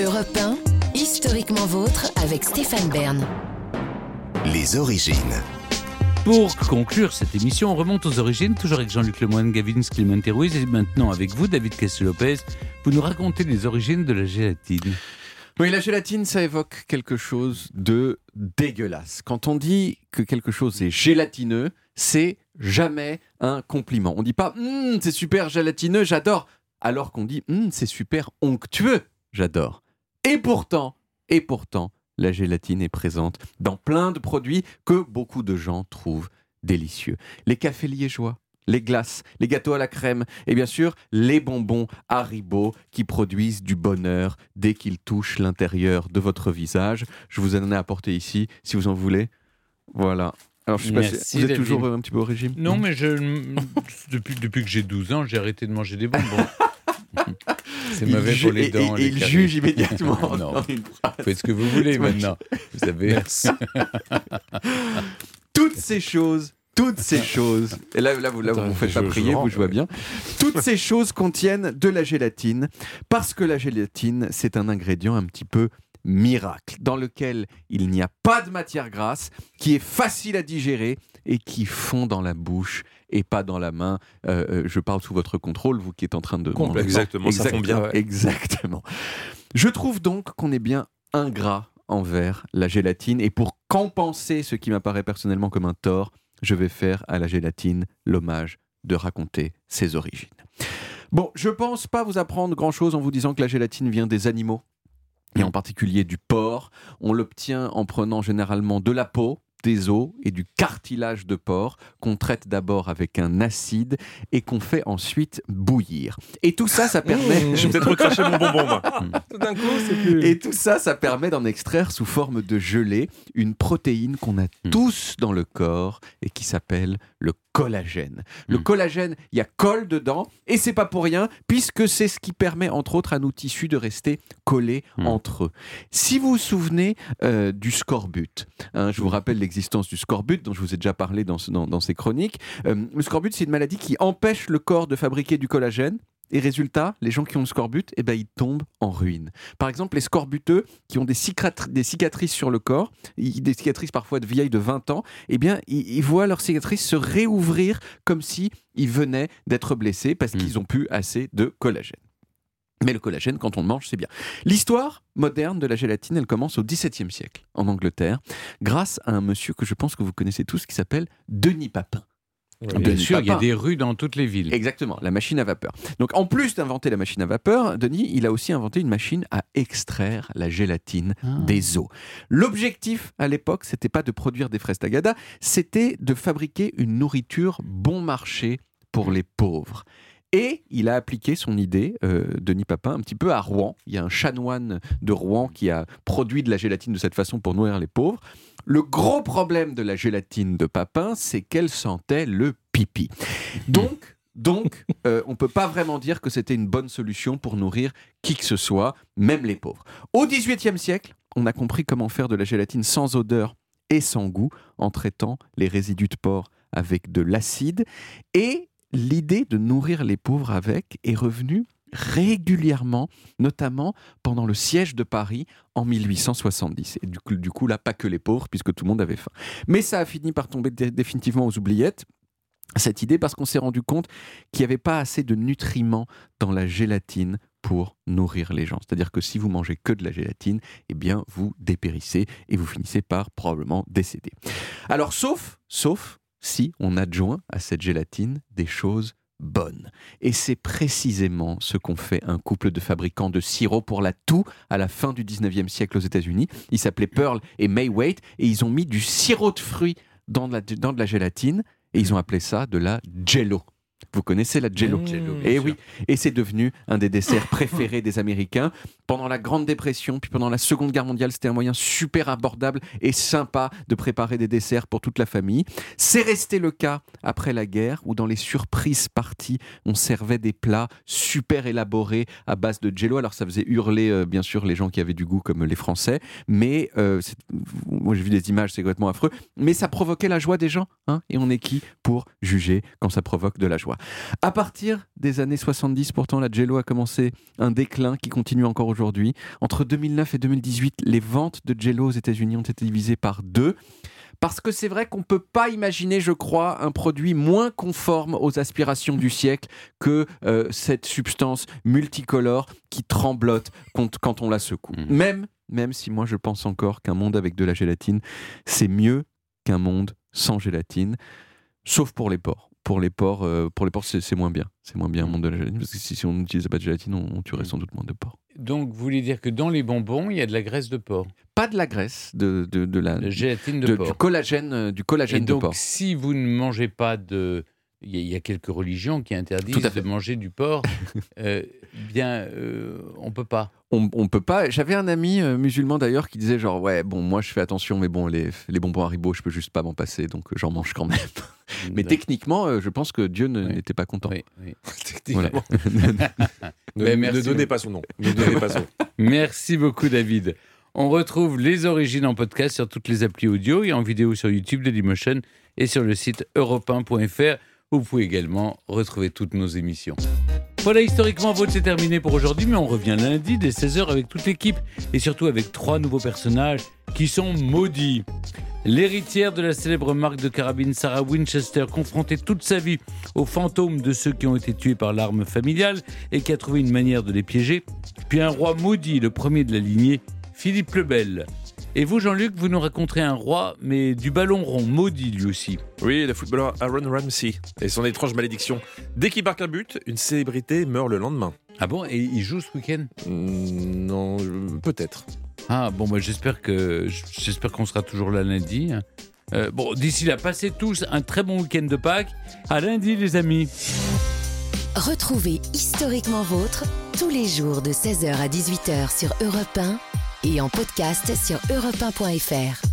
Europe 1, historiquement vôtre avec Stéphane Bern. Les origines. Pour conclure cette émission, on remonte aux origines, toujours avec Jean-Luc Lemoyne, Gavin Clément Ruiz, et maintenant avec vous, David Castel-Lopez. Vous nous racontez les origines de la gélatine. Oui, la gélatine, ça évoque quelque chose de dégueulasse. Quand on dit que quelque chose est gélatineux, c'est jamais un compliment. On dit pas Hum, c'est super gélatineux, j'adore, alors qu'on dit Hum, c'est super onctueux, j'adore. Et pourtant, et pourtant, la gélatine est présente dans plein de produits que beaucoup de gens trouvent délicieux. Les cafés liégeois, les glaces, les gâteaux à la crème et bien sûr les bonbons Haribo qui produisent du bonheur dès qu'ils touchent l'intérieur de votre visage. Je vous en ai apporté ici si vous en voulez. Voilà. Alors, je sais pas si- vous êtes David. toujours un petit peu au régime Non, mais je, depuis, depuis que j'ai 12 ans, j'ai arrêté de manger des bonbons. C'est mauvais pour les et- dents. Et, les et il caries. juge immédiatement. Non. dans une phrase. Faites ce que vous voulez maintenant. Vous savez. toutes ces choses, toutes ces choses, et là, là vous ne vous faites pas prier, vous, je vois ouais. bien. Toutes ces choses contiennent de la gélatine, parce que la gélatine, c'est un ingrédient un petit peu miracle, dans lequel il n'y a pas de matière grasse, qui est facile à digérer et qui fond dans la bouche et pas dans la main. Euh, euh, je parle sous votre contrôle, vous qui êtes en train de... Complètement. Exactement, ça fond bien. Exactement. Je trouve donc qu'on est bien ingrat envers la gélatine et pour compenser ce qui m'apparaît personnellement comme un tort, je vais faire à la gélatine l'hommage de raconter ses origines. Bon, je pense pas vous apprendre grand-chose en vous disant que la gélatine vient des animaux et en particulier du porc. On l'obtient en prenant généralement de la peau, des os et du cartilage de porc qu'on traite d'abord avec un acide et qu'on fait ensuite bouillir. Et tout ça, ça permet... Je vais peut-être recracher mon bonbon, moi. Tout d'un coup, c'est plus. Et tout ça, ça permet d'en extraire sous forme de gelée une protéine qu'on a tous dans le corps et qui s'appelle le collagène. Le Mm. collagène, il y a colle dedans et c'est pas pour rien puisque c'est ce qui permet entre autres à nos tissus de rester collés Mm. entre eux. Si vous vous souvenez euh, du scorbut, hein, je vous rappelle l'existence du scorbut dont je vous ai déjà parlé dans, ce- dans- dans ces chroniques. Euh, le scorbut, c'est une maladie qui empêche le corps de fabriquer du collagène. Et résultat, les gens qui ont le scorbut, eh ben, ils tombent en ruine. Par exemple, les scorbuteux qui ont des, cicatri- des cicatrices sur le corps, des cicatrices parfois de vieilles de 20 ans, eh bien, ils, ils voient leurs cicatrices se réouvrir comme si ils venaient d'être blessés parce Mm. qu'ils ont plus assez de collagène. Mais le collagène, quand on le mange, c'est bien. L'histoire moderne de la gélatine, elle commence au XVIIe siècle, en Angleterre, grâce à un monsieur que je pense que vous connaissez tous, qui s'appelle Denis Papin. Bien sûr, il y a des rues dans toutes les villes. Exactement, la machine à vapeur. Donc en plus d'inventer la machine à vapeur, Denis, il a aussi inventé une machine à extraire la gélatine Ah. des os. L'objectif à l'époque, c'était pas de produire des fraises tagada, c'était de fabriquer une nourriture bon marché pour les pauvres. Et il a appliqué son idée, euh, Denis Papin, un petit peu à Rouen. Il y a un chanoine de Rouen qui a produit de la gélatine de cette façon pour nourrir les pauvres. Le gros problème de la gélatine de Papin, c'est qu'elle sentait le pipi. Donc, donc euh, on ne peut pas vraiment dire que c'était une bonne solution pour nourrir qui que ce soit, même les pauvres. Au XVIIIe siècle, on a compris comment faire de la gélatine sans odeur et sans goût en traitant les résidus de porc avec de l'acide. Et l'idée de nourrir les pauvres avec est revenue régulièrement, notamment pendant le siège de Paris en 1870. Et du coup, là, pas que les pauvres, puisque tout le monde avait faim. Mais ça a fini par tomber dé- définitivement aux oubliettes cette idée parce qu'on s'est rendu compte qu'il n'y avait pas assez de nutriments dans la gélatine pour nourrir les gens. C'est-à-dire que si vous mangez que de la gélatine, eh bien vous dépérissez et vous finissez par probablement décéder. Alors sauf, sauf si on adjoint à cette gélatine des choses bonnes. Et c'est précisément ce qu'ont fait un couple de fabricants de sirop pour la toux à la fin du 19e siècle aux États-Unis. Ils s'appelaient Pearl et May Waite et ils ont mis du sirop de fruits dans de la, dans de la gélatine et ils ont appelé ça de la jello. Vous connaissez la jello Jello, bien Et sûr. oui, et c'est devenu un des desserts préférés des Américains. Pendant la Grande Dépression, puis pendant la Seconde Guerre mondiale, c'était un moyen super abordable et sympa de préparer des desserts pour toute la famille. C'est resté le cas après la guerre, où dans les surprises parties, on servait des plats super élaborés à base de jello. Alors ça faisait hurler, euh, bien sûr, les gens qui avaient du goût, comme les Français. Mais euh, moi, j'ai vu des images, c'est complètement affreux. Mais ça provoquait la joie des gens. hein, et on est qui pour juger quand ça provoque de la joie? À partir des années 70, pourtant, la jello a commencé un déclin qui continue encore aujourd'hui. Entre 2009 et 2018, les ventes de Jello aux États-Unis ont été divisées par deux. Parce que c'est vrai qu'on ne peut pas imaginer, je crois, un produit moins conforme aux aspirations du siècle que euh, cette substance multicolore qui tremblote quand, on la secoue. Mhm. Même, même si moi je pense encore qu'un monde avec de la gélatine, c'est mieux qu'un monde sans gélatine, sauf pour les porcs. Pour les porcs, euh, pour les porcs c'est moins bien. C'est moins bien un monde de la gélatine, parce que si, si on n'utilisait pas de gélatine, on, on tuerait Mhm. sans doute moins de porcs. Donc, vous voulez dire que dans les bonbons, il y a de la graisse de porc, Pas de la graisse, de, de, de la, de gélatine de, de- porc. du collagène, euh, du Et collagène de donc, porc. si vous ne mangez pas de... Il y, a, il y a quelques religions qui interdisent de manger du porc. euh, bien, euh, on peut pas. on, on peut pas. J'avais un ami euh, musulman d'ailleurs qui disait genre ouais bon moi je fais attention mais bon les, les bonbons Haribo je peux juste pas m'en passer donc euh, j'en mange quand même. Mais D'accord. techniquement euh, je pense que Dieu Oui. n'était pas content. Oui, oui. Techniquement. Ne, Ben, donnez pas son nom. Ne donnez pas son nom. Merci beaucoup, David. On retrouve les origines en podcast sur toutes les applis audio et en vidéo sur YouTube de Dailymotion et sur le site europe1.fr où vous pouvez également retrouver toutes nos émissions. Voilà, historiquement, vote c'est terminé pour aujourd'hui, mais on revient lundi dès 16h avec toute l'équipe et surtout avec trois nouveaux personnages qui sont maudits. L'héritière de la célèbre marque de carabine Sarah Winchester, confrontée toute sa vie aux fantômes de ceux qui ont été tués par l'arme familiale et qui a trouvé une manière de les piéger. Puis un roi maudit, le premier de la lignée, Philippe le Bel. Et vous, Jean-Luc, vous nous raconterez un roi, mais du ballon rond, maudit lui aussi. Oui, le footballeur Aaron Ramsey et son étrange malédiction. Dès qu'il marque un but, une célébrité meurt le lendemain. Ah bon Et il joue ce week-end? Hmm, non, peut-être. Ah bon, bah, j'espère que j'espère qu'on sera toujours là lundi. hein. Euh, bon, d'ici là, passez tous un très bon week-end de Pâques. À lundi, les amis. Retrouvez Historiquement Vôtre tous les jours de 16h à 18h sur Europe 1 et en podcast sur europe1.fr.